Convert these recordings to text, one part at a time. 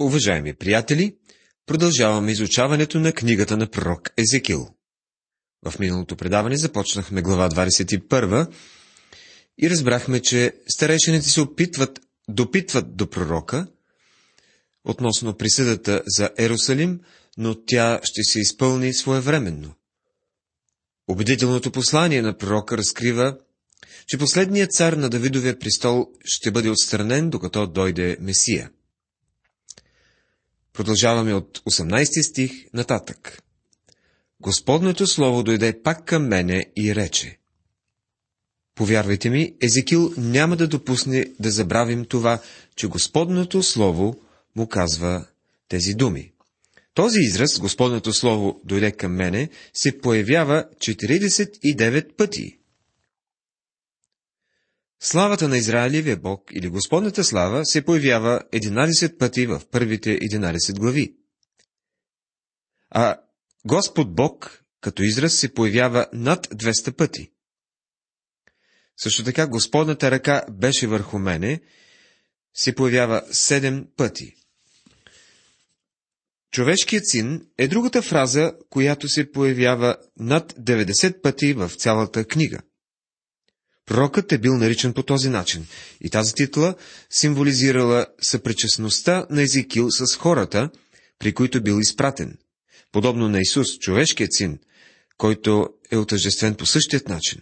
Уважаеми приятели, продължаваме изучаването на книгата на пророк Езекил. В миналото предаване започнахме глава 21 и разбрахме, че старейшините се опитват, допитват до пророка относно присъдата за Ерусалим, но тя ще се изпълни своевременно. Убедителното послание на пророка разкрива, че последният цар на Давидовия престол ще бъде отстранен, докато дойде Месия. Продължаваме от 18 стих нататък. Господното слово дойде пак към мене и рече. Повярвайте ми, Езекил няма да допусне да забравим това, че Господното слово му казва тези думи. Този израз, Господното слово дойде към мене, се появява 49 пъти. Славата на Израилевия Бог или Господната слава се появява 11 пъти в първите 11 глави. А Господ Бог като израз се появява над 200 пъти. Също така Господната ръка беше върху мене, се появява 7 пъти. Човешкият син е другата фраза, която се появява над 90 пъти в цялата книга. Пророкът е бил наричан по този начин и тази титла символизирала съпричастността на Езекил с хората, при които бил изпратен, подобно на Исус, човешкият син, който е отъждествен по същият начин.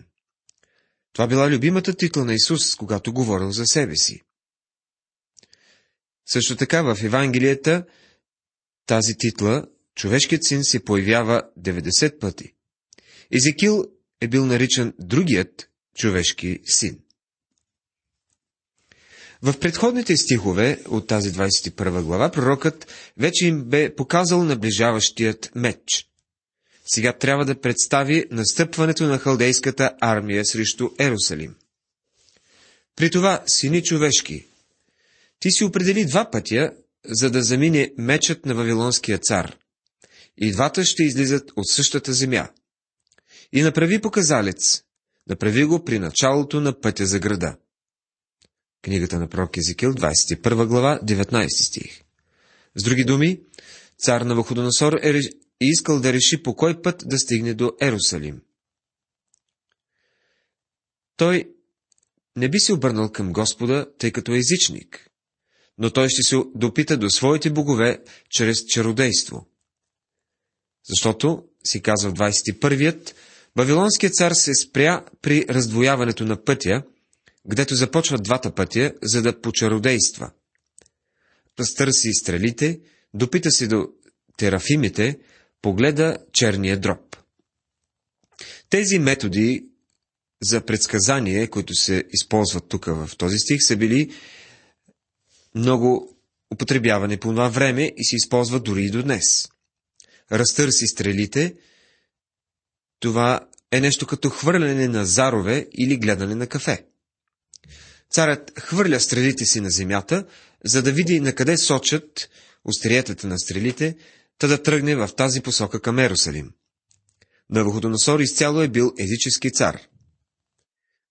Това била любимата титла на Исус, когато говорил за себе си. Също така в Евангелията тази титла, човешкият син, се появява 90 пъти. Езекил е бил наричан другият човешки син. В предходните стихове от тази 21 глава пророкът вече им бе показал наближаващият меч. Сега трябва да представи настъпването на халдейската армия срещу Ерусалим. При това, сини човешки, ти си определи два пътя, за да замине мечът на Вавилонския цар. И двата ще излизат от същата земя. И направи показалец, Направи го при началото на пътя за града. Книгата на пророк Езекил, 21 глава, 19 стих. С други думи, цар на Вуходоносор е искал да реши по кой път да стигне до Ерусалим. Той не би се обърнал към Господа, тъй като е езичник, но той ще се допита до своите богове чрез чародейство. Защото, си казва в 21-ият, Вавилонският цар се спря при раздвояването на пътя, гдето започват двата пътя, за да почародейства. Разтърси стрелите, допита се до терафимите, погледа черния дроб. Тези методи за предсказание, които се използват тук в този стих, са били много употребявани по това време и се използват дори и до днес. Разтърси стрелите, това е нещо като хвърляне на зарове или гледане на кафе. Царят хвърля стрелите си на земята, за да види на къде сочат остриетата на стрелите, та да тръгне в тази посока към Ерусалим. Навуходоносор изцяло е бил езически цар.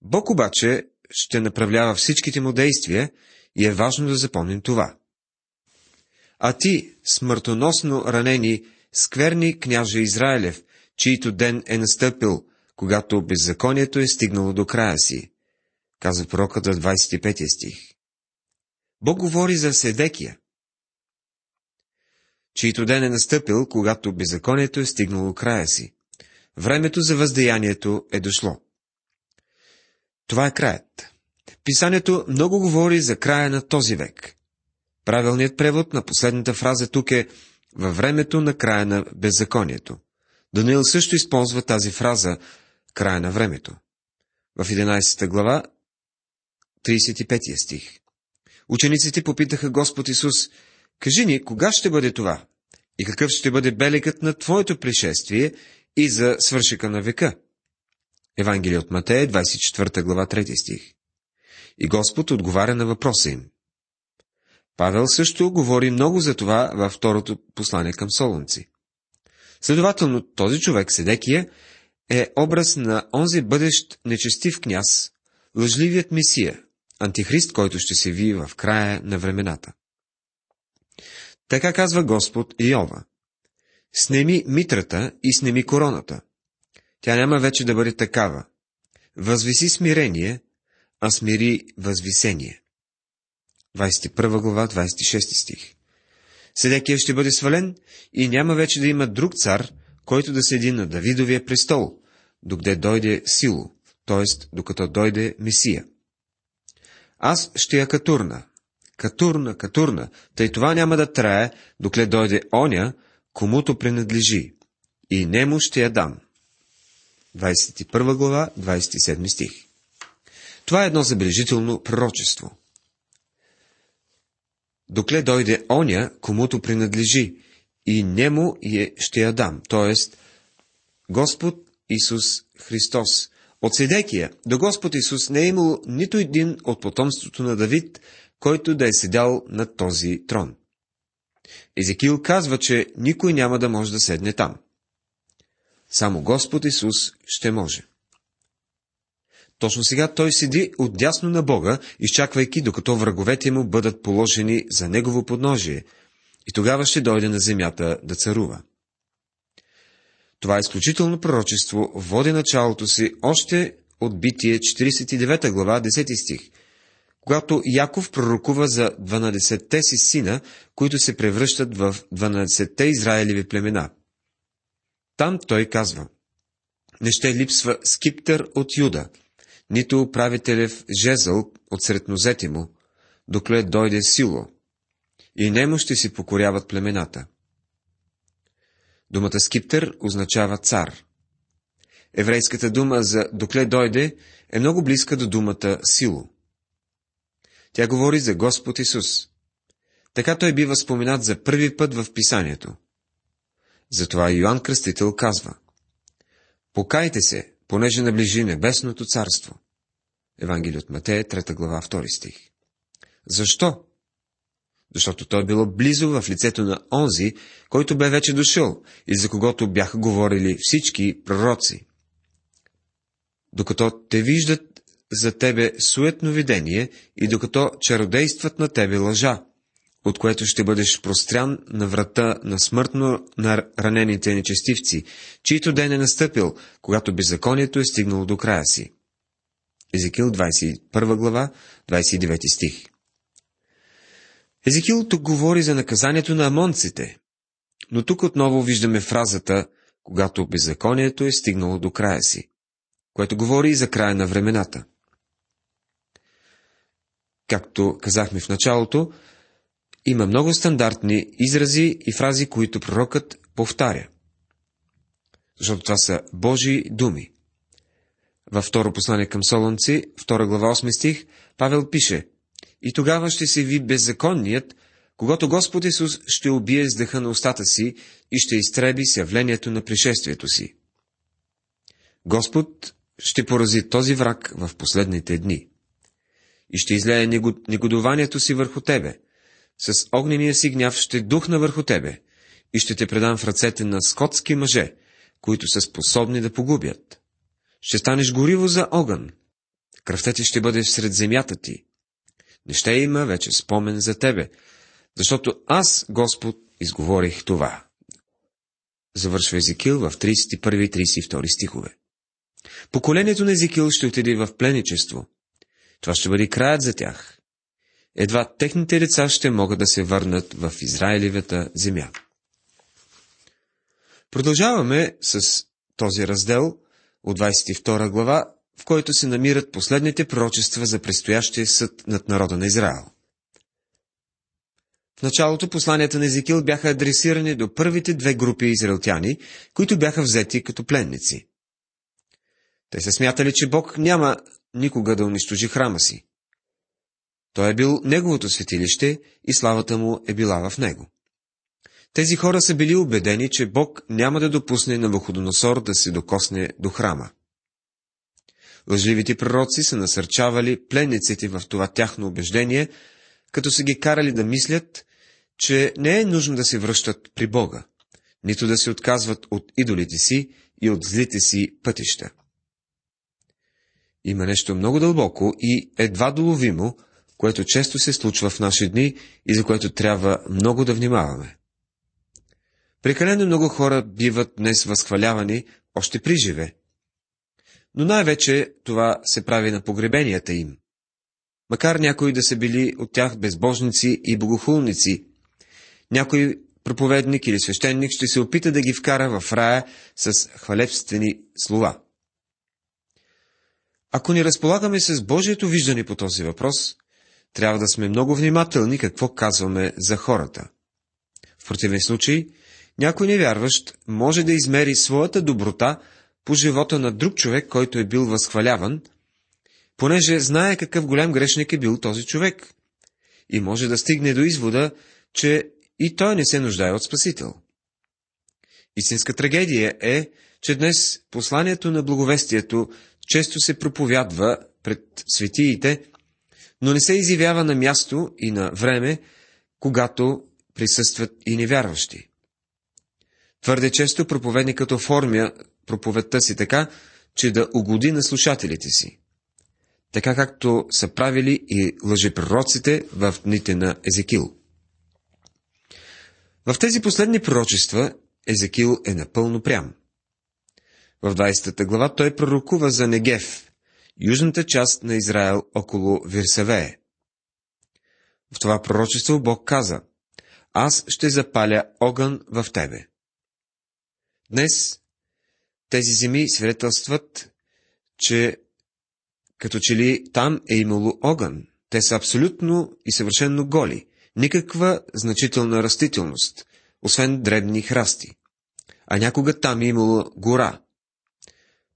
Бог обаче ще направлява всичките му действия и е важно да запомним това. А ти, смъртоносно ранени, скверни княже Израилев, чието ден е настъпил, когато беззаконието е стигнало до края си, казва пророкът за 25 стих. Бог говори за Седекия, чието ден е настъпил, когато беззаконието е стигнало края си. Времето за въздеянието е дошло. Това е краят. Писанието много говори за края на този век. Правилният превод на последната фраза тук е във времето на края на беззаконието. Даниил също използва тази фраза края на времето. В 11 глава, 35 стих. Учениците попитаха Господ Исус, кажи ни, кога ще бъде това? И какъв ще бъде белегът на Твоето пришествие и за свършика на века? Евангелие от Матея, 24 глава, 3 стих. И Господ отговаря на въпроса им. Павел също говори много за това във второто послание към Солунци. Следователно, този човек, Седекия, е образ на онзи бъдещ нечестив княз, лъжливият Месия, антихрист, който ще се вие в края на времената. Така казва Господ Иова. Снеми митрата и снеми короната. Тя няма вече да бъде такава. Възвиси смирение, а смири възвисение. 21 глава, 26 стих. Седекия ще бъде свален и няма вече да има друг цар, който да седи на Давидовия престол, докъде дойде сило, т.е. докато дойде Месия. Аз ще я катурна, катурна, катурна, тъй това няма да трае, докле дойде оня, комуто принадлежи, и нему ще я дам. 21 глава, 27 стих. Това е едно забележително пророчество. Докле дойде оня, комуто принадлежи, и нему ще я дам, т.е. Господ Исус Христос. От Седекия до Господ Исус не е имало нито един от потомството на Давид, който да е седял на този трон. Езекил казва, че никой няма да може да седне там. Само Господ Исус ще може. Точно сега той седи отдясно на Бога, изчаквайки докато враговете му бъдат положени за негово подножие, и тогава ще дойде на земята да царува. Това изключително пророчество води началото си още от Битие 49 глава 10 стих, когато Яков пророкува за 12-те си сина, които се превръщат в 12-те Израелеви племена. Там той казва, не ще липсва скиптър от Юда, нито управителев жезъл от среднозети му, докле дойде сило, и нему ще си покоряват племената. Думата скиптър означава цар. Еврейската дума за докле дойде е много близка до думата сило. Тя говори за Господ Исус. Така той бива споменат за първи път в писанието. Затова Йоанн Кръстител казва Покайте се, понеже наближи небесното царство. Евангелие от Матея, 3 глава, 2 стих. Защо? Защото той било близо в лицето на онзи, който бе вече дошъл и за когото бяха говорили всички пророци. Докато те виждат за тебе суетно видение и докато чародействат на тебе лъжа, от което ще бъдеш прострян на врата на смъртно на ранените нечестивци, чието ден е настъпил, когато беззаконието е стигнало до края си. Езекил 21 глава, 29 стих Езекил тук говори за наказанието на амонците, но тук отново виждаме фразата, когато беззаконието е стигнало до края си, което говори и за края на времената. Както казахме в началото, има много стандартни изрази и фрази, които пророкът повтаря. Защото това са Божии думи. Във второ послание към Солонци, 2 глава 8 стих, Павел пише И тогава ще се ви беззаконният, когато Господ Исус ще убие с дъха на устата си и ще изтреби с явлението на пришествието си. Господ ще порази този враг в последните дни и ще излее негодованието си върху тебе. С огнения си гняв ще духна върху тебе и ще те предам в ръцете на скотски мъже, които са способни да погубят. Ще станеш гориво за огън. Кръвта ти ще бъде всред земята ти. Не ще има вече спомен за тебе, защото аз, Господ, изговорих това. Завършва Езекил в 31 и 32 стихове. Поколението на Езекил ще отиде в пленичество. Това ще бъде краят за тях. Едва техните деца ще могат да се върнат в Израилевата земя. Продължаваме с този раздел от 22 глава, в който се намират последните пророчества за предстоящия съд над народа на Израел. В началото посланията на Езекил бяха адресирани до първите две групи израелтяни, които бяха взети като пленници. Те се смятали, че Бог няма никога да унищожи храма си. Той е бил неговото светилище и славата му е била в него. Тези хора са били убедени, че Бог няма да допусне на Вуходоносор да се докосне до храма. Лъжливите пророци са насърчавали пленниците в това тяхно убеждение, като са ги карали да мислят, че не е нужно да се връщат при Бога, нито да се отказват от идолите си и от злите си пътища. Има нещо много дълбоко и едва доловимо, което често се случва в наши дни и за което трябва много да внимаваме. Прекалено много хора биват днес възхвалявани още при живе. Но най-вече това се прави на погребенията им. Макар някои да са били от тях безбожници и богохулници, някой проповедник или свещеник ще се опита да ги вкара в рая с хвалебствени слова. Ако ни разполагаме с Божието виждане по този въпрос, трябва да сме много внимателни какво казваме за хората. В противен случай, някой невярващ може да измери своята доброта по живота на друг човек, който е бил възхваляван, понеже знае какъв голям грешник е бил този човек. И може да стигне до извода, че и той не се нуждае от Спасител. Истинска трагедия е, че днес посланието на благовестието често се проповядва пред светиите, но не се изявява на място и на време, когато присъстват и невярващи. Твърде често проповедникът оформя проповедта си така, че да угоди на слушателите си. Така както са правили и лъжепророците в дните на Езекил. В тези последни пророчества Езекил е напълно прям. В 20 глава той пророкува за Негев, южната част на Израел около Вирсавее. В това пророчество Бог каза, аз ще запаля огън в тебе. Днес тези земи свидетелстват, че като че ли там е имало огън. Те са абсолютно и съвършенно голи. Никаква значителна растителност, освен дребни храсти. А някога там е имало гора.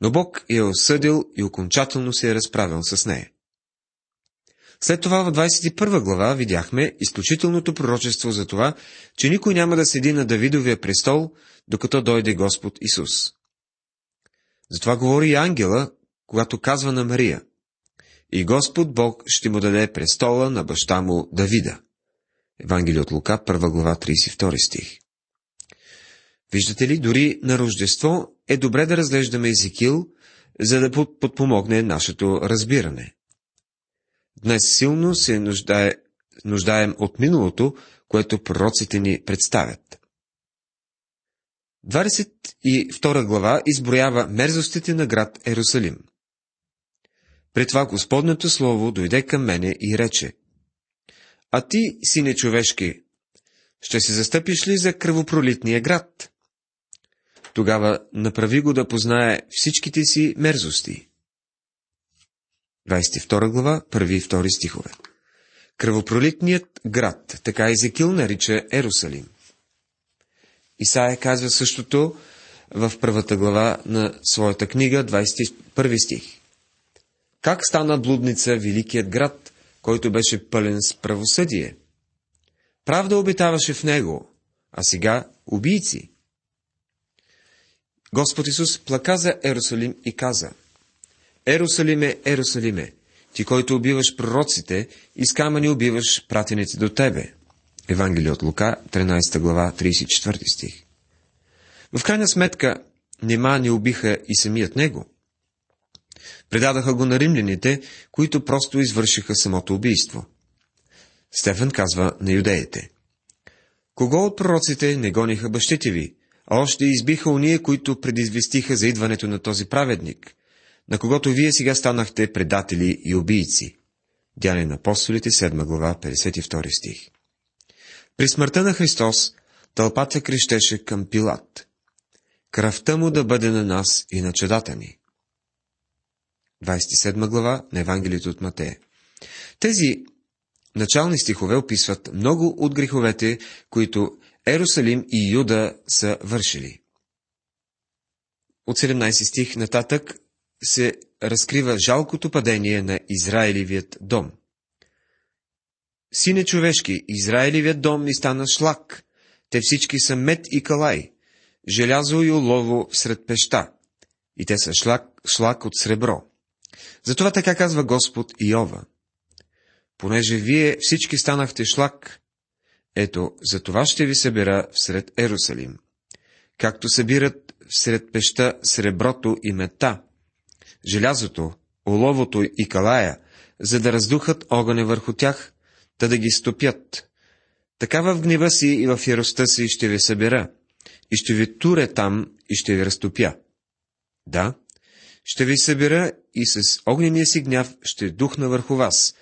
Но Бог я е осъдил и окончателно се е разправил с нея. След това в 21 глава видяхме изключителното пророчество за това, че никой няма да седи на Давидовия престол, докато дойде Господ Исус. Затова говори и ангела, когато казва на Мария. И Господ Бог ще му даде престола на баща му Давида. Евангелие от Лука, 1 глава, 32 стих. Виждате ли, дори на Рождество е добре да разглеждаме Езекил, за да подпомогне нашето разбиране. Днес силно се нуждае, нуждаем от миналото, което пророците ни представят. 22 глава изброява мерзостите на град Ерусалим. При това Господното Слово дойде към мене и рече, А ти, сине човешки, ще се застъпиш ли за кръвопролитния град? Тогава направи го да познае всичките си мерзости. 22 глава, 1 и 2 стихове. Кръвопролитният град, така Езекил нарича Ерусалим. Исаия казва същото в първата глава на своята книга, 21 стих. Как стана блудница великият град, който беше пълен с правосъдие? Правда обитаваше в него, а сега убийци. Господ Исус плака за Ерусалим и каза, Ерусалиме, Ерусалиме, ти, който убиваш пророците и с камъни убиваш пратените до тебе. Евангелие от Лука, 13 глава, 34 стих. В крайна сметка, нема не убиха и самият него. Предадаха го на римляните, които просто извършиха самото убийство. Стефан казва на юдеите. Кого от пророците не гониха бащите ви, още избиха уния, които предизвестиха за идването на този праведник, на когото вие сега станахте предатели и убийци. Дяне на апостолите, 7 глава, 52 стих. При смъртта на Христос тълпата крещеше към Пилат. Кръвта му да бъде на нас и на чедата ни. 27 глава на Евангелието от Матея. Тези начални стихове описват много от греховете, които Ерусалим и Юда са вършили. От 17 стих нататък се разкрива жалкото падение на Израилевият дом. Сине човешки, Израилевият дом ни стана шлак. Те всички са мед и калай, желязо и олово сред пеща, и те са шлак, шлак от сребро. Затова така казва Господ Иова. Понеже вие всички станахте шлак, ето, за това ще ви събера всред Ерусалим. Както събират всред пеща среброто и мета, желязото, оловото и калая, за да раздухат огъня върху тях, та да ги стопят. Така в гнева си и в яростта си ще ви събера, и ще ви туре там и ще ви разтопя. Да, ще ви събера и с огнения си гняв ще духна върху вас,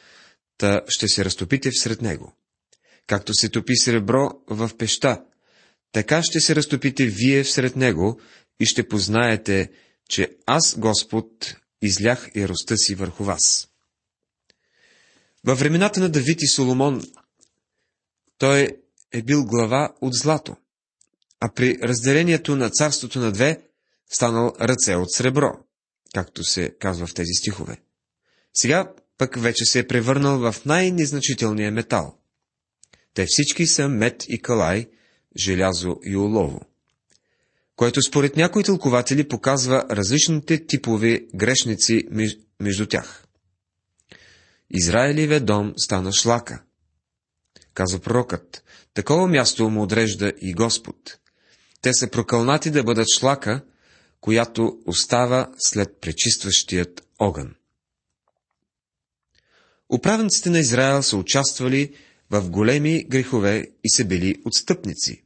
та ще се разтопите всред него. Както се топи сребро в пеща, така ще се разтопите вие всред него и ще познаете, че аз, Господ, излях яростта си върху вас. Във времената на Давид и Соломон той е бил глава от злато, а при разделението на царството на две станал ръце от сребро, както се казва в тези стихове. Сега пък вече се е превърнал в най-незначителния метал. Те всички са мед и калай, желязо и олово, което според някои тълкователи показва различните типове грешници между тях. Израилеве дом стана шлака. Казва пророкът, такова място му отрежда и Господ. Те са прокълнати да бъдат шлака, която остава след пречистващият огън. Управниците на Израел са участвали в големи грехове и са били отстъпници.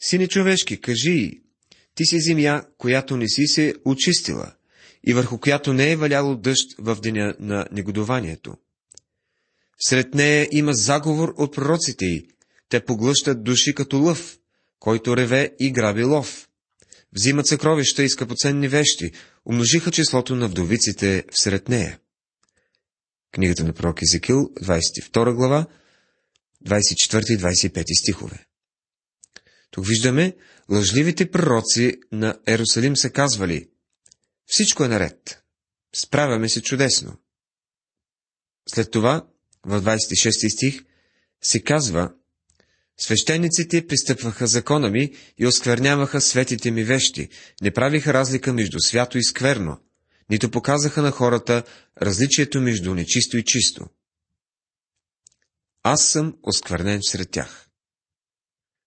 Сине човешки, кажи, ти си земя, която не си се очистила и върху която не е валяло дъжд в деня на негодованието. Сред нея има заговор от пророците й, те поглъщат души като лъв, който реве и граби лов. Взимат съкровища и скъпоценни вещи, умножиха числото на вдовиците всред нея. Книгата на пророк Езекил, 22 глава, 24 и 25 стихове. Тук виждаме, лъжливите пророци на Ерусалим са казвали, всичко е наред, справяме се чудесно. След това, в 26 стих, се казва, Свещениците пристъпваха закона ми и оскверняваха светите ми вещи, не правиха разлика между свято и скверно, нито показаха на хората различието между нечисто и чисто. Аз съм осквернен сред тях.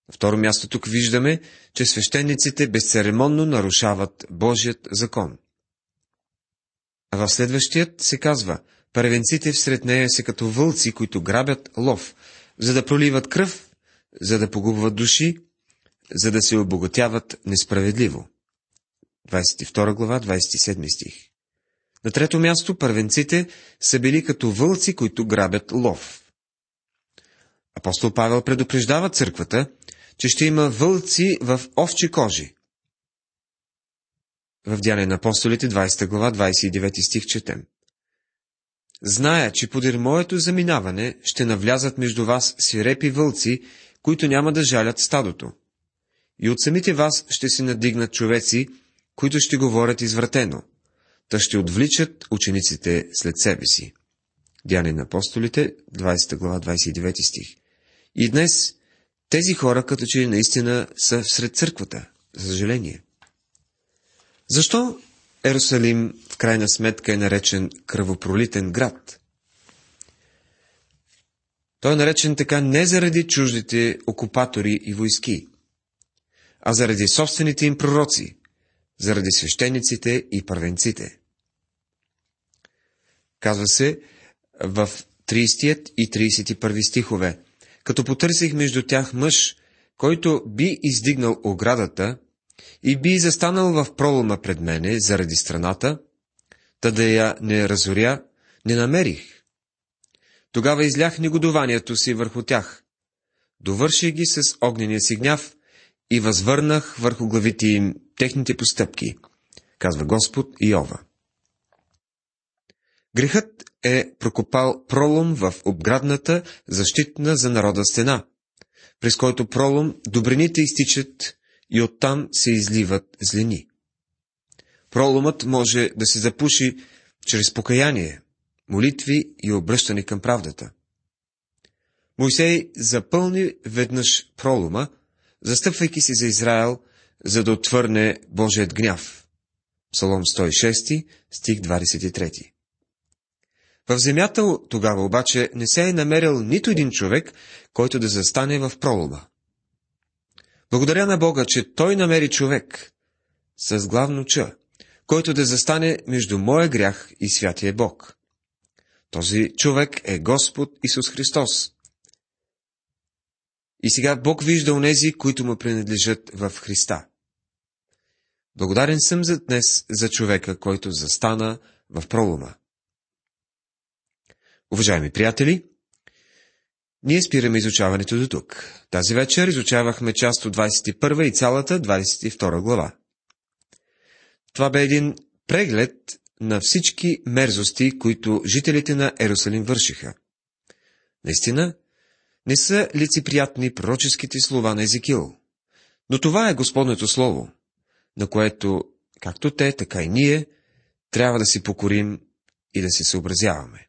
На второ място тук виждаме, че свещениците безцеремонно нарушават Божият закон. А в следващият се казва, първенците всред нея са като вълци, които грабят лов, за да проливат кръв, за да погубват души, за да се обогатяват несправедливо. 22 глава, 27 стих. На трето място, първенците са били като вълци, които грабят лов. Апостол Павел предупреждава църквата, че ще има вълци в овчи кожи. В Дяне на апостолите, 20 глава, 29 стих четем. Зная, че подир моето заминаване ще навлязат между вас свирепи вълци, които няма да жалят стадото. И от самите вас ще се надигнат човеци, които ще говорят извратено, та ще отвличат учениците след себе си. Дяне на апостолите, 20 глава, 29 стих. И днес тези хора като че наистина са сред църквата, за съжаление. Защо Ерусалим в крайна сметка е наречен кръвопролитен град? Той е наречен така не заради чуждите окупатори и войски, а заради собствените им пророци, заради свещениците и първенците. Казва се в 30 и 31 стихове, като потърсих между тях мъж, който би издигнал оградата и би застанал в пролома пред мене заради страната, та да я не разоря, не намерих. Тогава излях негодованието си върху тях, довърших ги с огнения си гняв и възвърнах върху главите им техните постъпки, казва Господ Иова. Грехът е прокопал пролом в обградната, защитна за народа стена, през който пролом добрините изтичат и оттам се изливат злини. Проломът може да се запуши чрез покаяние, молитви и обръщане към правдата. Мойсей запълни веднъж пролома, застъпвайки се за Израел, за да отвърне Божият гняв. Псалом 106, стих 23. В земята тогава обаче не се е намерил нито един човек, който да застане в пролома. Благодаря на Бога, че той намери човек с главно ча, който да застане между моя грях и святия Бог. Този човек е Господ Исус Христос. И сега Бог вижда онези, които му принадлежат в Христа. Благодарен съм за днес за човека, който застана в пролома. Уважаеми приятели, ние спираме изучаването до тук. Тази вечер изучавахме част от 21 и цялата 22 глава. Това бе един преглед на всички мерзости, които жителите на Ерусалим вършиха. Наистина, не са лицеприятни пророческите слова на Езекил, но това е Господнето Слово, на което, както те, така и ние, трябва да си покорим и да се съобразяваме.